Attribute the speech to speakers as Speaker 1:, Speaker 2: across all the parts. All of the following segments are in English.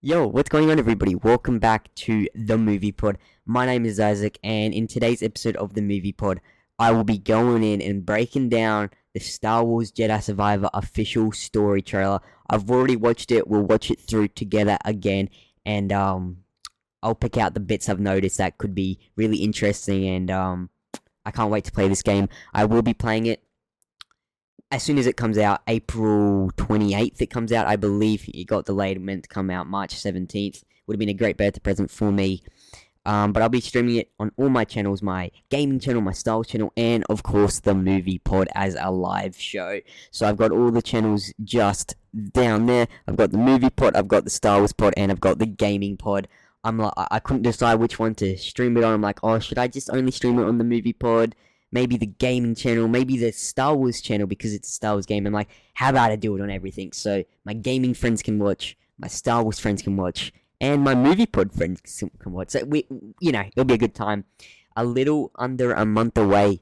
Speaker 1: Yo, what's going on, everybody? Welcome back to the Movie Pod. My name is Isaac, and in today's episode of the Movie Pod, I will be going in and breaking down the Star Wars Jedi Survivor official story trailer. I've already watched it. We'll watch it through together again, and um, I'll pick out the bits I've noticed that could be really interesting. And um, I can't wait to play this game. I will be playing it as soon as it comes out, April 28th, it comes out. I believe it got delayed, meant to come out March 17th. Would have been a great birthday present for me. Um, but I'll be streaming it on all my channels my gaming channel, my style channel, and of course the movie pod as a live show. So I've got all the channels just down there. I've got the movie pod, I've got the Star Wars pod, and I've got the gaming pod. I'm like, I couldn't decide which one to stream it on. I'm like, oh, should I just only stream it on the movie pod? Maybe the gaming channel, maybe the Star Wars channel because it's a Star Wars game. I'm like, how about I do it on everything? So my gaming friends can watch, my Star Wars friends can watch, and my movie pod friends can watch. So we, you know, it'll be a good time. A little under a month away.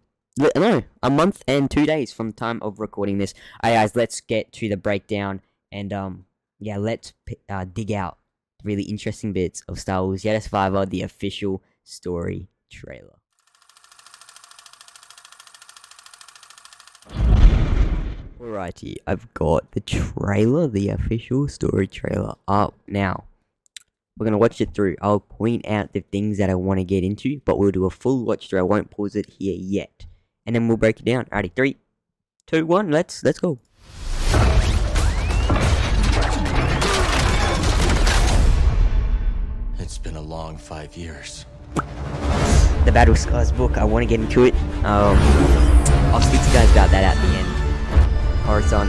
Speaker 1: No, a month and two days from the time of recording this. Alright, guys, let's get to the breakdown and um, yeah, let's uh, dig out really interesting bits of Star Wars Jedi Survivor, the official story trailer. Alrighty, I've got the trailer, the official story trailer up now. We're gonna watch it through. I'll point out the things that I want to get into, but we'll do a full watch through. I won't pause it here yet, and then we'll break it down. Alrighty, three, two, one. Let's let's go.
Speaker 2: It's been a long five years.
Speaker 1: The Battle Scars book. I want to get into it. Um, I'll speak to you guys about that at the end. Horizon.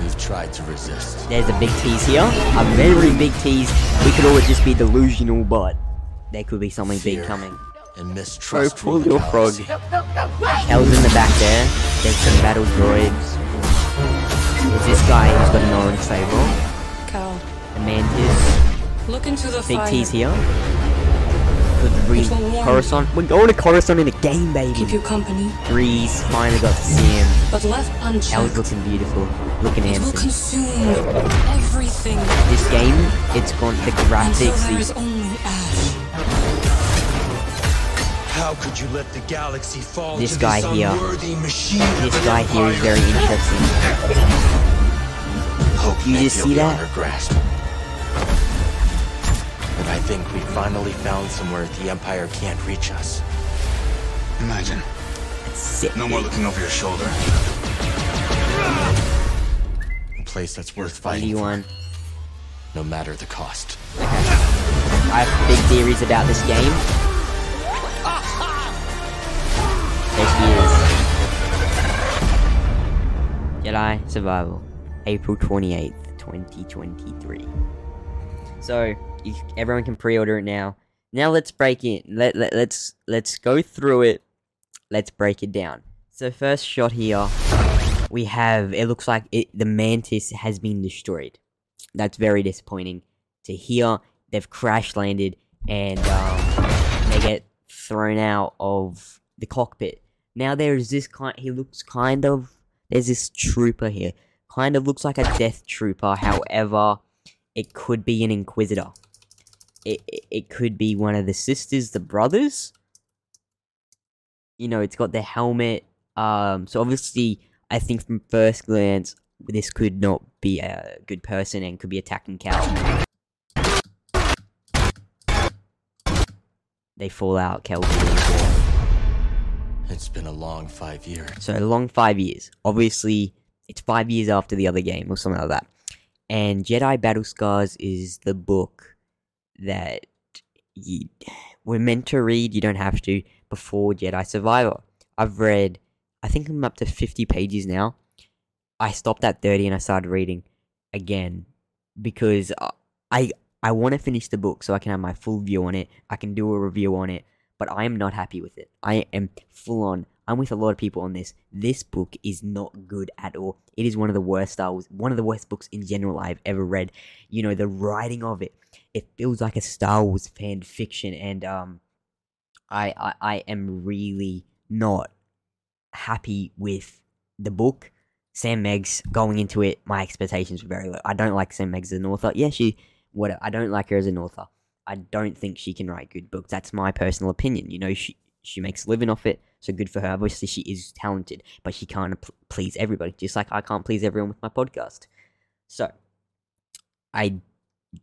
Speaker 2: We've tried to resist.
Speaker 1: There's a big tease here. A very big tease. We could always just be delusional, but there could be something
Speaker 2: Fear
Speaker 1: big coming.
Speaker 2: And mistrust.
Speaker 1: pull
Speaker 2: from the
Speaker 1: your frog.
Speaker 2: galaxy.
Speaker 1: Hell's in the back there. There's some battle droids. There's this guy who's got an orange saber.
Speaker 3: Cal,
Speaker 1: The mantis.
Speaker 3: look into the
Speaker 1: Big
Speaker 3: fire.
Speaker 1: tease here. Could bring
Speaker 3: Which one won?
Speaker 1: Coruscant. We're going to Coruscant in a game, baby.
Speaker 3: Keep
Speaker 1: baby.
Speaker 3: you company,
Speaker 1: Greez finally got to see him.
Speaker 3: but left
Speaker 1: Hell's
Speaker 3: unchecked.
Speaker 1: looking beautiful. Looking
Speaker 3: It will
Speaker 1: handsome.
Speaker 3: consume everything
Speaker 1: This game, it's gone the
Speaker 3: until
Speaker 1: graphics,
Speaker 3: there
Speaker 1: the
Speaker 3: is only ash.
Speaker 4: How could you let the galaxy fall
Speaker 1: This
Speaker 4: to
Speaker 1: guy
Speaker 4: this
Speaker 1: here.
Speaker 4: machine?
Speaker 1: This
Speaker 4: of
Speaker 1: guy here is very interesting.
Speaker 2: Hope
Speaker 1: You
Speaker 2: may
Speaker 1: just see
Speaker 2: beyond
Speaker 1: that?
Speaker 2: Our grasp. But I think we finally found somewhere the Empire can't reach us.
Speaker 4: Imagine.
Speaker 1: It's sick.
Speaker 4: No more looking over your shoulder.
Speaker 2: A place that's worth fighting for,
Speaker 1: 81.
Speaker 2: no matter the cost.
Speaker 1: I have big theories about this game. There she is. Jedi Survival, April 28th, 2023. So, you, everyone can pre-order it now. Now let's break it. Let, let, let's let's go through it. Let's break it down. So first shot here, we have. It looks like it, the mantis has been destroyed. That's very disappointing to hear. They've crash landed and um, they get thrown out of the cockpit. Now there is this kind. He looks kind of. There's this trooper here. Kind of looks like a death trooper. However, it could be an inquisitor. It, it, could be one of the sisters, the brothers. You know, it's got the helmet. Um, so obviously, I think from first glance, this could not be a good person and could be attacking Cal. They fall out, Cal.
Speaker 2: It's been a long five years.
Speaker 1: So a long five years. Obviously, it's five years after the other game or something like that. And Jedi Battle Scars is the book that you were meant to read. You don't have to before Jedi Survivor. I've read. I think I'm up to 50 pages now. I stopped at 30 and I started reading again because I I, I want to finish the book so I can have my full view on it. I can do a review on it, but I am not happy with it. I am full on. I'm with a lot of people on this. This book is not good at all. It is one of the worst Star Wars, one of the worst books in general I've ever read. You know, the writing of it, it feels like a Star Wars fan fiction, and um, I I, I am really not happy with the book Sam Maggs going into it, my expectations were very low. I don't like Sam Maggs as an author. Yeah, she whatever. I don't like her as an author. I don't think she can write good books. That's my personal opinion. You know, she she makes a living off it, so good for her. Obviously, she is talented, but she can't pl- please everybody. Just like I can't please everyone with my podcast. So, I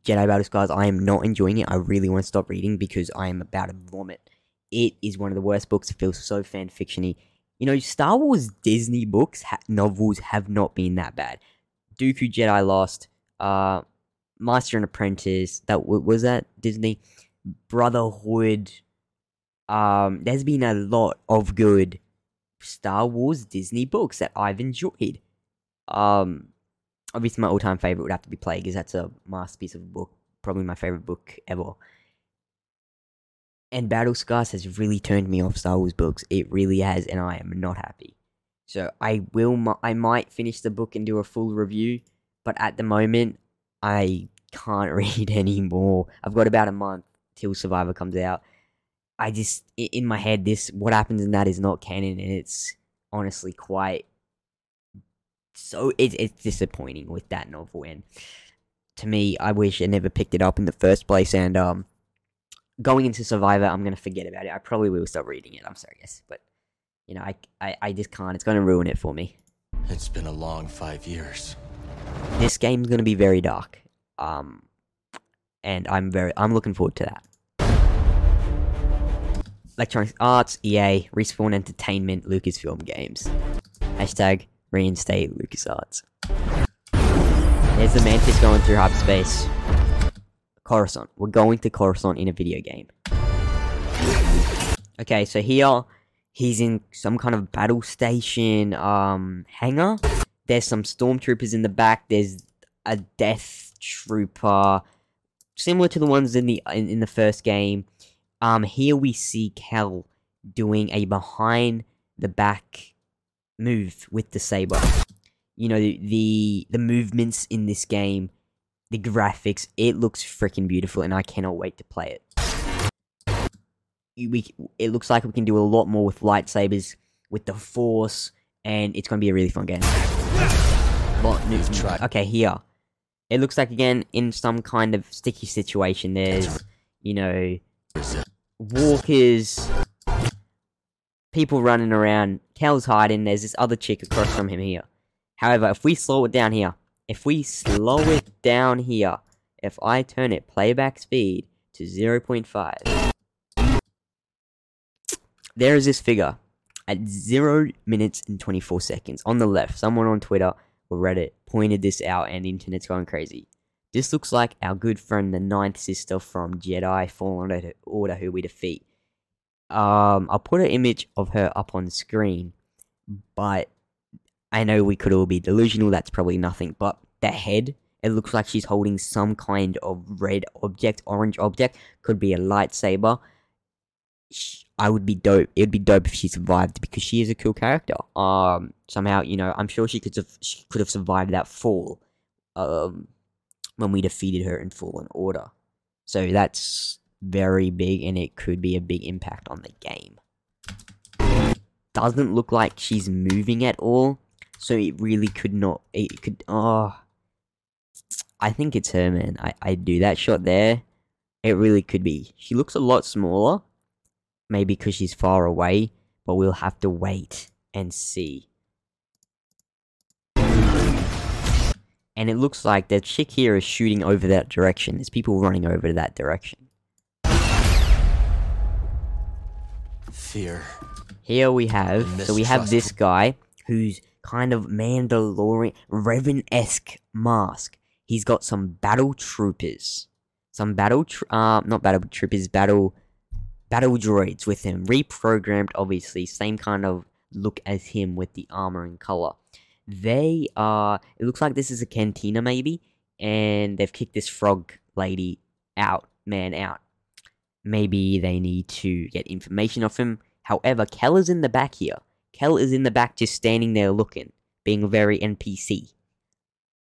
Speaker 1: Jedi Battle Scars. I am not enjoying it. I really want to stop reading because I am about to vomit. It is one of the worst books. It feels so fan fictiony. You know, Star Wars Disney books ha- novels have not been that bad. Dooku Jedi Lost, uh, Master and Apprentice. That was that Disney Brotherhood. Um, there's been a lot of good Star Wars Disney books that I've enjoyed. Um, obviously my all-time favorite would have to be Plague, because that's a masterpiece of a book, probably my favorite book ever. And Battle Scars has really turned me off Star Wars books. It really has, and I am not happy. So I will, I might finish the book and do a full review, but at the moment, I can't read anymore. I've got about a month till Survivor comes out. I just, in my head, this what happens in that is not canon, and it's honestly quite so it, it's disappointing with that novel and to me i wish i never picked it up in the first place and um going into survivor i'm gonna forget about it. I probably will stop reading it i'm sorry yes but you know i i, I just can't it's gonna ruin it for me.
Speaker 2: It's been a long five years.
Speaker 1: this game's gonna be very dark um and i'm very i'm looking forward to that electronic arts ea respawn entertainment lucasfilm games hashtag reinstate LucasArts. There's the Mantis going through hyperspace. Coruscant. We're going to Coruscant in a video game. Okay, so here he's in some kind of battle station um hangar. There's some stormtroopers in the back. There's a death trooper similar to the ones in the in, in the first game. Um here we see Cal doing a behind the back move with the saber. You know the, the the movements in this game, the graphics, it looks freaking beautiful, and I cannot wait to play it. We it looks like we can do a lot more with lightsabers, with the Force, and it's gonna be a really fun game. New- Okay, here it looks like again in some kind of sticky situation. There's you know walkers, people running around. Cal's hiding. There's this other chick across from him here. However, if we slow it down here, if we slow it down here, if I turn it playback speed to 0.5, there is this figure at 0 minutes and 24 seconds on the left. Someone on Twitter or Reddit pointed this out, and the internet's going crazy. This looks like our good friend, the Ninth Sister from Jedi Fallen Order- who we defeat. Um, I'll put an image of her up on screen, but I know we could all be delusional. That's probably nothing. But the head, it looks like she's holding some kind of red object, orange object. Could be a lightsaber. I would be dope. It would be dope if she survived because she is a cool character. Um, somehow, you know, I'm sure she could have she could have survived that fall. Um, when we defeated her in Fallen Order. So that's very big, and it could be a big impact on the game. Doesn't look like she's moving at all, so it really could not. It could. Oh, I think it's her, man. I I do that shot there. It really could be. She looks a lot smaller, maybe because she's far away, but we'll have to wait and see. And it looks like the chick here is shooting over that direction. There's people running over to that direction.
Speaker 2: Fear.
Speaker 1: Here we have, so we have this guy who's kind of Mandalorian, Revan esque mask. He's got some battle troopers, some battle, tr- uh, not battle troopers, battle, battle droids with him, reprogrammed, obviously, same kind of look as him with the armor and color. They are. It looks like this is a cantina, maybe, and they've kicked this frog lady out, man out. Maybe they need to get information off him. However, Cal is in the back here. Cal is in the back, just standing there looking, being very NPC.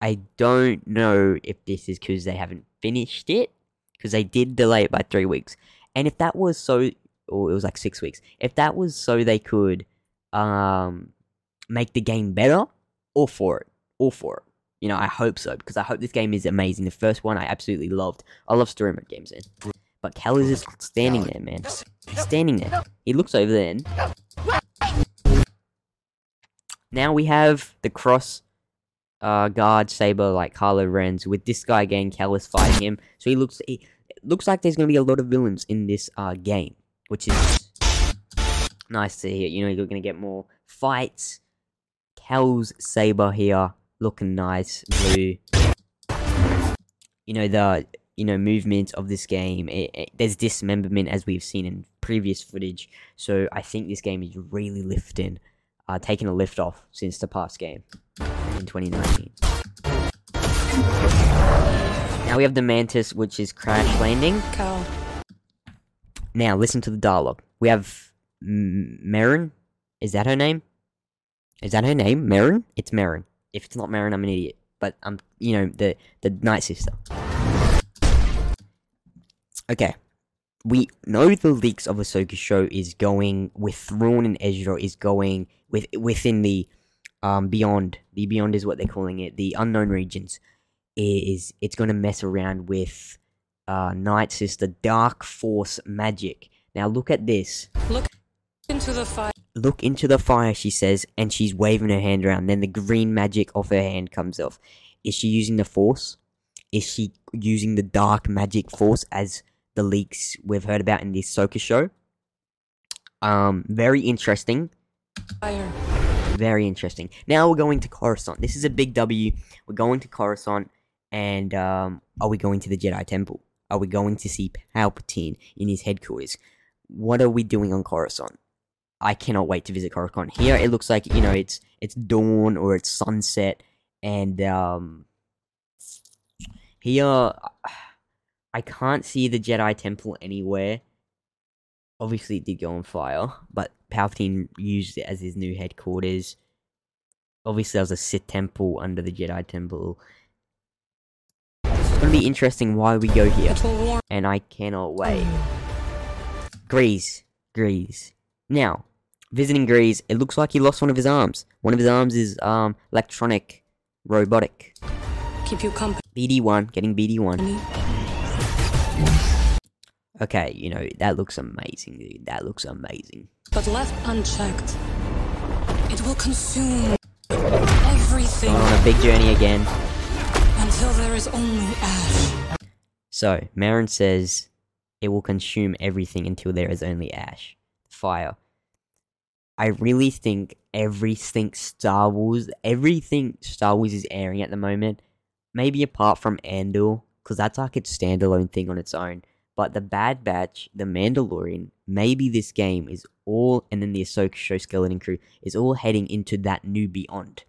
Speaker 1: I don't know if this is because they haven't finished it, because they did delay it by three weeks. And if that was so, or it was like six weeks, if that was so they could um, make the game better, all for it, all for it. You know, I hope so because I hope this game is amazing. The first one I absolutely loved. I love story mode games, man. But Cal is just standing there, man. He's standing there. He looks over there. And... Now we have the cross uh, guard saber like Kylo Ren's with this guy again. Cal is fighting him, so he looks. He, looks like there's gonna be a lot of villains in this uh, game, which is nice to hear. You know, you're gonna get more fights. Cal's saber here looking nice, blue. You know the you know movement of this game. It, it, there's dismemberment as we've seen in previous footage, so I think this game is really lifting, uh, taking a lift off since the past game in 2019. Now we have the Mantis, which is crash landing. Now listen to the dialogue. We have M- Merrin. Is that her name? Is that her name? Merrin? It's Merrin. If it's not Merrin, I'm an idiot. But I'm, you know, the the Night Sister. Okay. We know the leaks of Ahsoka show is going with Thrawn and Ezra is going with within the um beyond. The beyond is what they're calling it. The unknown regions is it's going to mess around with uh Night Sister Dark Force magic. Now look at this.
Speaker 3: Look into the fire.
Speaker 1: Look into the fire, she says, and she's waving her hand around. Then the green magic off her hand comes off. Is she using the Force? Is she using the dark magic Force as the leaks we've heard about in the Ahsoka show? Um, very interesting.
Speaker 3: Fire.
Speaker 1: Very interesting. Now we're going to Coruscant. This is a big W. We're going to Coruscant, and um, are we going to the Jedi Temple? Are we going to see Palpatine in his headquarters? What are we doing on Coruscant? I cannot wait to visit Coruscant. Here it looks like you know it's it's dawn or it's sunset, and um, here I can't see the Jedi Temple anywhere. Obviously, it did go on fire, but Palpatine used it as his new headquarters. Obviously, there was a Sith temple under the Jedi Temple. It's gonna be interesting why we go here, and I cannot wait. Greez, Greez. Now, visiting Greez, it looks like he lost one of his arms. One of his arms is um electronic, robotic.
Speaker 3: Keep you company.
Speaker 1: BD one, getting BD one. Okay, you know that looks amazing, dude. That looks amazing.
Speaker 3: But left unchecked, it will consume everything
Speaker 1: Going on a big journey again.
Speaker 3: until there is only ash.
Speaker 1: So, Merrin says it will consume everything until there is only ash. Fire. I really think everything Star Wars, everything Star Wars is airing at the moment, maybe apart from Andor, because that's like its standalone thing on its own. But the Bad Batch, the Mandalorian, maybe this game is all, and then the Ahsoka show Skeleton Crew is all heading into that new beyond,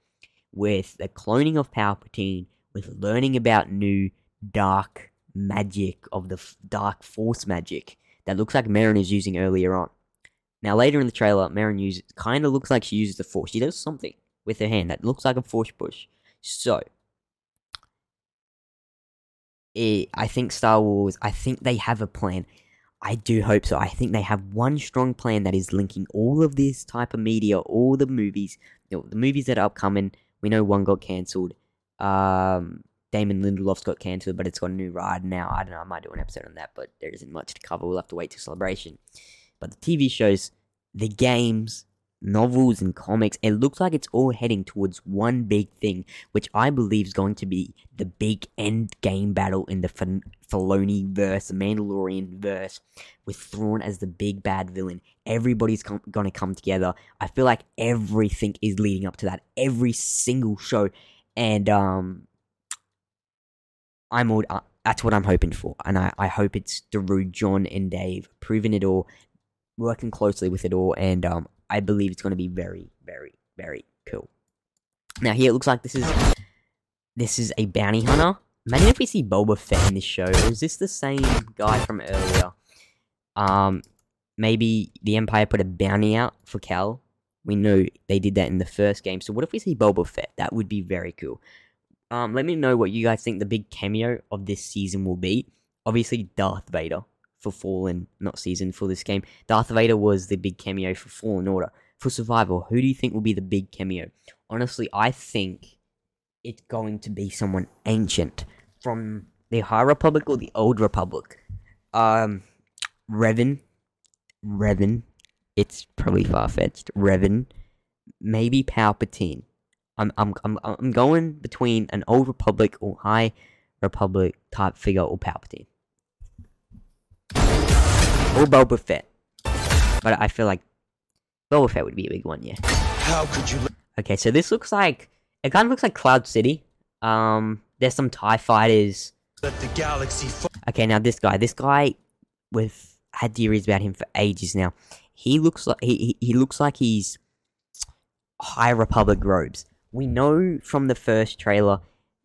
Speaker 1: with the cloning of Palpatine, with learning about new dark magic of the f- dark force magic that looks like Merrin is using earlier on. Now later in the trailer, Merrin uses kind of looks like she uses the force. She does something with her hand that looks like a force push. So, eh, I think Star Wars. I think they have a plan. I do hope so. I think they have one strong plan that is linking all of this type of media, all the movies, you know, the movies that are upcoming. We know one got cancelled. Um, Damon Lindelof's got cancelled, but it's got a new ride now. I don't know. I might do an episode on that, but there isn't much to cover. We'll have to wait till celebration. But the TV shows, the games, novels, and comics, it looks like it's all heading towards one big thing, which I believe is going to be the big end game battle in the F- Filoni verse, the Mandalorian verse, with Thrawn as the big bad villain. Everybody's com- gonna come together. I feel like everything is leading up to that. Every single show, and um, I'm all. Uh, that's what I'm hoping for, and I, I hope it's Daru, John, and Dave proving it all, working closely with it all, and um, I believe it's going to be very, very, very cool. Now here it looks like this is this is a bounty hunter. Imagine if we see Boba Fett in this show. Or is this the same guy from earlier? Um, maybe the Empire put a bounty out for Cal. We know they did that in the first game. So what if we see Boba Fett? That would be very cool. Um, let me know what you guys think the big cameo of this season will be. Obviously, Darth Vader for Fallen, not season for this game. Darth Vader was the big cameo for Fallen Order. for survival, who do you think will be the big cameo? Honestly, I think it's going to be someone ancient from the High Republic or the Old Republic. Um, Revan, Revan. It's probably far fetched. Revan, maybe Palpatine. I'm I'm I'm I'm going between an Old Republic or High Republic type figure or Palpatine. Or Boba Fett. But I feel like Boba Fett would be a big one, yeah.
Speaker 4: How could you
Speaker 1: Okay, so this looks like it kind of looks like Cloud City. Um, there's some Tie Fighters.
Speaker 4: the galaxy?
Speaker 1: Okay, now this guy, this guy, with had theories about him for ages now. He looks like he he, looks like he's High Republic robes. We know from the first trailer,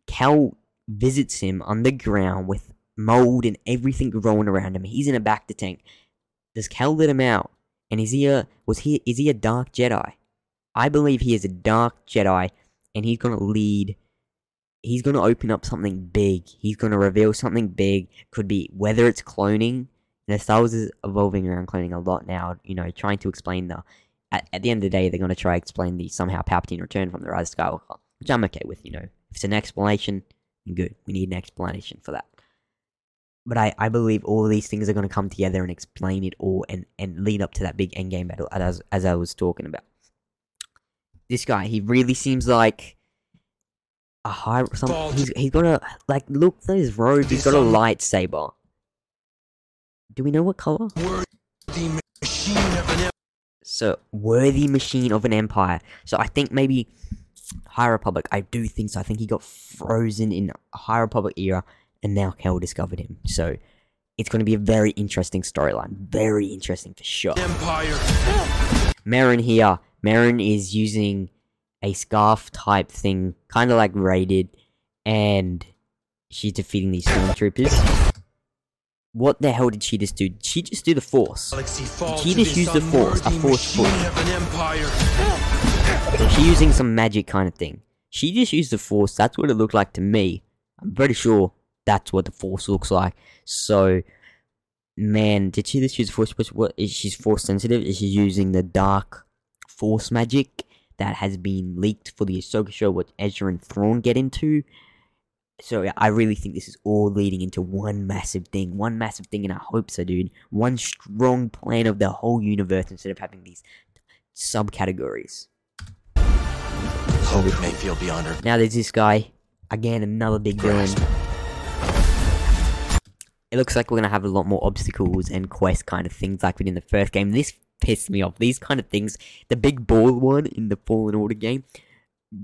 Speaker 1: Cal visits him underground with mold and everything growing around him. He's in a bacta tank. Does Cal let him out? And is he a was he is he a dark Jedi? I believe he is a dark Jedi, and he's gonna lead. He's gonna open up something big. He's gonna reveal something big. Could be whether it's cloning. Know, Star Wars is evolving around cloning a lot now. You know, trying to explain the. At, at the end of the day, they're gonna try to explain the somehow Palpatine returned from the Rise of Skywalker, which I'm okay with. You know, if it's an explanation, good. We need an explanation for that. But I, I believe all these things are going to come together and explain it all and, and lead up to that big endgame battle as as I was talking about this guy, he really seems like a high. Some, he's he's got a like look at his robe. He's got a lightsaber. Do we know what color?
Speaker 4: Worthy machine of an em-
Speaker 1: So worthy machine of an empire. So I think maybe High Republic. I do think so. I think he got frozen in High Republic era, and now Cal discovered him. So it's going to be a very interesting storyline. Very interesting for sure.
Speaker 4: empire.
Speaker 1: Merrin here. Merrin is using a scarf type thing, kind of like raided, and she's defeating these stormtroopers. What the hell did she just do? Did she just do the force? She just used the Force, a Force
Speaker 4: machine
Speaker 1: push.
Speaker 4: of an empire.
Speaker 1: Or she using some magic kind of thing? She just used the force. That's what it looked like to me. I'm pretty sure that's what the force looks like. So, man, did she just use force? What what is she's force sensitive? Is she using the dark force magic that has been leaked for the Ahsoka show? What Ezra and Thrawn get into? So yeah, I really think this is all leading into one massive thing, one massive thing, and I hope so, dude. One strong plan of the whole universe instead of having these subcategories.
Speaker 2: Hope may feel beyond our
Speaker 1: Now there's this guy. Again, another big villain. It looks like we're gonna have a lot more obstacles and quest kind of things like we did in the first game. This pissed me off. These kind of things, the big ball one in the Fallen Order game,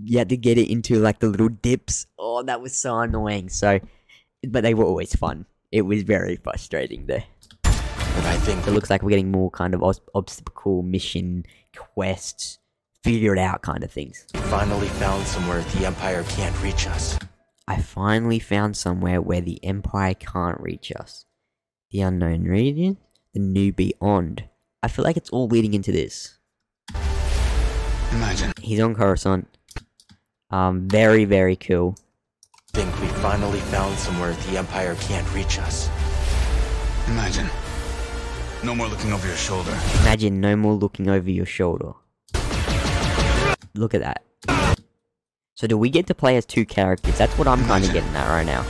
Speaker 1: you had to get it into like the little dips. Oh, that was so annoying. So, but they were always fun. It was very frustrating there.
Speaker 2: But I think
Speaker 1: It looks like we're getting more kind of os- obstacle mission quests, figure it out kind of things.
Speaker 2: we finally found somewhere the Empire can't reach us.
Speaker 1: I finally found somewhere where the Empire can't reach us. The unknown region, the new beyond. I feel like it's all leading into this.
Speaker 4: Imagine.
Speaker 1: He's on Coruscant. Um, very, very cool.
Speaker 2: Think we finally found somewhere the Empire can't reach us.
Speaker 4: Imagine. No more looking over your shoulder.
Speaker 1: Imagine no more looking over your shoulder. Look at that. So do we get to play as two characters? That's what I'm kind of getting at right now.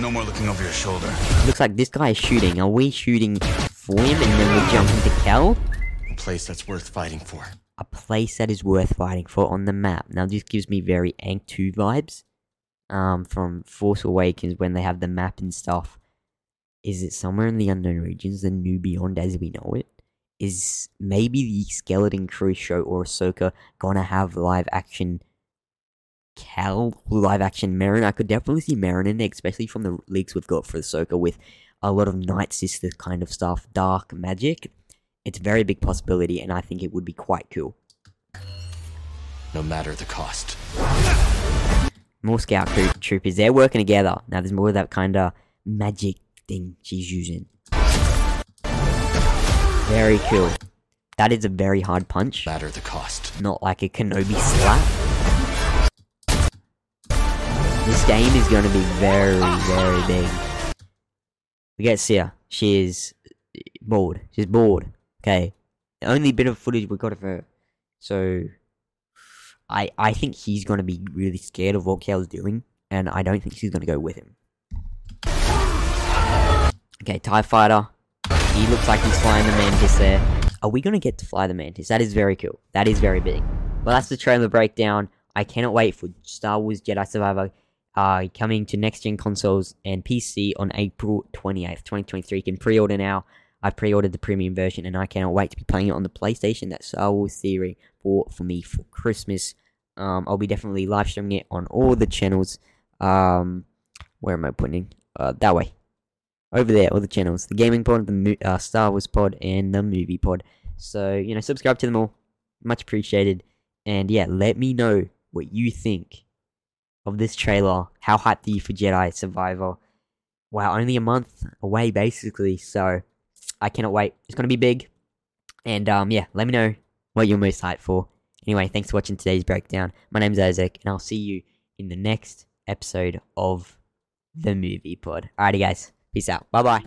Speaker 4: No more looking over your shoulder.
Speaker 1: Looks like this guy is shooting. Are we shooting for him and then we jump into Cal?
Speaker 2: A place that's worth fighting for.
Speaker 1: a place that is worth fighting for on the map. Now this gives me very Ahch-To vibes. Um, from Force Awakens when they have the map and stuff. Is it somewhere in the unknown regions, the new beyond as we know it? Is maybe the Skeleton Crew show or Ahsoka gonna have live action Cal, live action Merrin? I could definitely see Merrin in it, especially from the leaks we've got for Ahsoka with a lot of Night Sister kind of stuff, dark magic. It's a very big possibility, and I think it would be quite cool.
Speaker 2: No matter the cost.
Speaker 1: More scout crew troopers. They're working together. Now there's more of that kind of magic thing she's using. Very cool. That is a very hard punch.
Speaker 2: Matter the cost.
Speaker 1: Not like a Kenobi slap. This game is going to be very, very big. We get Cere. She is bored. She's bored. Okay. The only bit of footage we got of her So I I think he's gonna be really scared of what Kale's doing, and I don't think she's gonna go with him. Okay, TIE Fighter. He looks like he's flying the Mantis there. Are we gonna get to fly the Mantis? That is very cool. That is very big. Well, that's the trailer breakdown. I cannot wait for Star Wars Jedi Survivor uh, coming to next gen consoles and PC on April 28th, 2023. You can pre order now. I pre ordered the premium version and I cannot wait to be playing it on the PlayStation that Star Wars Theory bought for me for Christmas. Um, I'll be definitely live streaming it on all the channels. Um, where am I pointing? Uh, that way. Over there, all the channels. The Gaming Pod, the uh, Star Wars Pod, and the Movie Pod. So, you know, subscribe to them all. Much appreciated. And yeah, let me know what you think of this trailer. How hyped are you for Jedi Survivor? Wow, only a month away basically, so I cannot wait. It's gonna be big. And um yeah, let me know what you're most hyped for. Anyway, thanks for watching today's breakdown. My name's Isaac, and I'll see you in the next episode of the movie pod. Alrighty guys, peace out. Bye bye.